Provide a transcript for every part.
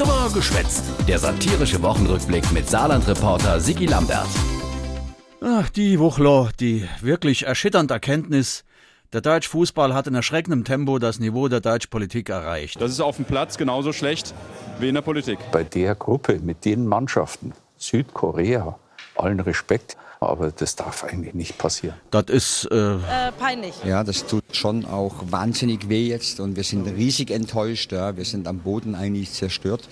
Drüber geschwätzt. Der satirische Wochenrückblick mit Saarland-Reporter Sigi Lambert. Ach, die Wuchler, die wirklich erschütternde Erkenntnis, der deutsche Fußball hat in erschreckendem Tempo das Niveau der deutschen Politik erreicht. Das ist auf dem Platz genauso schlecht wie in der Politik. Bei der Gruppe, mit den Mannschaften, Südkorea, allen Respekt, aber das darf eigentlich nicht passieren. Das ist äh, Äh, peinlich. Ja, das tut schon auch wahnsinnig weh jetzt und wir sind riesig enttäuscht. Ja. Wir sind am Boden eigentlich zerstört.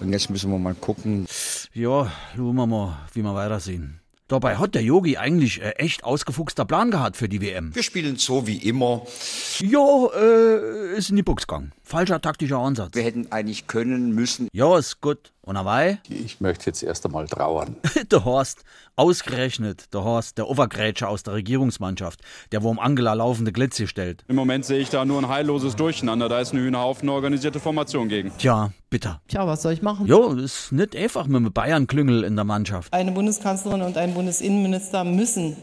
Und jetzt müssen wir mal gucken. ja, schauen wir mal, wie wir weitersehen. Dabei hat der Yogi eigentlich äh, echt ausgefuchster Plan gehabt für die WM. Wir spielen so wie immer. Ja, äh, ist in die Box gegangen. Falscher taktischer Ansatz. Wir hätten eigentlich können, müssen. Ja, ist gut. Und dabei? Ich möchte jetzt erst einmal trauern. der Horst, ausgerechnet, der Horst, der Overgrätscher aus der Regierungsmannschaft, der wo um Angela laufende Glitze stellt. Im Moment sehe ich da nur ein heilloses Durcheinander. Da ist ein Hühnerhaufen eine organisierte Formation gegen. Tja, bitter. Tja, was soll ich machen? Jo, ist nicht einfach mit einem Bayern-Klüngel in der Mannschaft. Eine Bundeskanzlerin und ein Bundesinnenminister müssen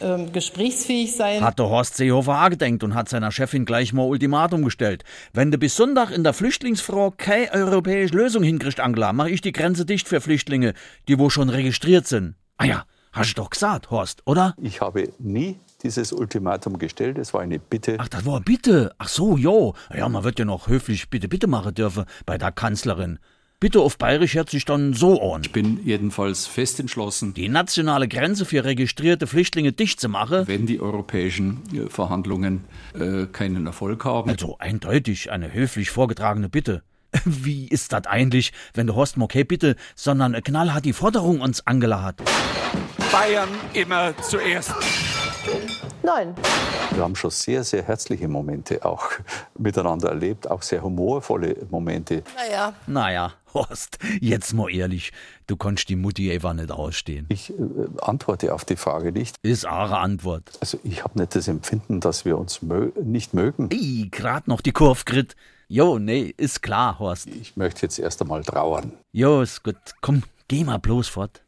ähm, gesprächsfähig sein. Hat der Horst Seehofer auch gedenkt und hat seiner Chefin gleich mal Ultimatum gestellt. Wenn du bis Sonntag in der Flüchtlingsfrage keine europäische Lösung hinkriegst, Angela, mache ich die Grenze dicht für Flüchtlinge, die wo schon registriert sind. Ah ja, hast du doch gesagt, Horst, oder? Ich habe nie dieses Ultimatum gestellt. Es war eine Bitte. Ach, das war eine Bitte. Ach so, jo. Ja, man wird ja noch höflich bitte, bitte machen dürfen bei der Kanzlerin. Bitte auf Bayerisch hört sich dann so an. Ich bin jedenfalls fest entschlossen, Die nationale Grenze für registrierte Flüchtlinge dicht zu machen. wenn die europäischen äh, Verhandlungen äh, keinen Erfolg haben. Also eindeutig eine höflich vorgetragene Bitte. Wie ist das eigentlich, wenn der Horst Moké bitte, sondern knallhart die Forderung uns angeladen? Bayern immer zuerst. Nein. Wir haben schon sehr, sehr herzliche Momente auch miteinander erlebt, auch sehr humorvolle Momente. Naja. Naja, Horst, jetzt mal ehrlich, du konntest die Mutti einfach nicht ausstehen. Ich äh, antworte auf die Frage nicht. Ist eure Antwort. Also ich habe nicht das Empfinden, dass wir uns mö nicht mögen. Ey, grad noch die Kurve grit. Jo, nee, ist klar, Horst. Ich möchte jetzt erst einmal trauern. Jo, ist gut. Komm, geh mal bloß fort.